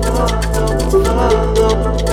follow, follow, follow.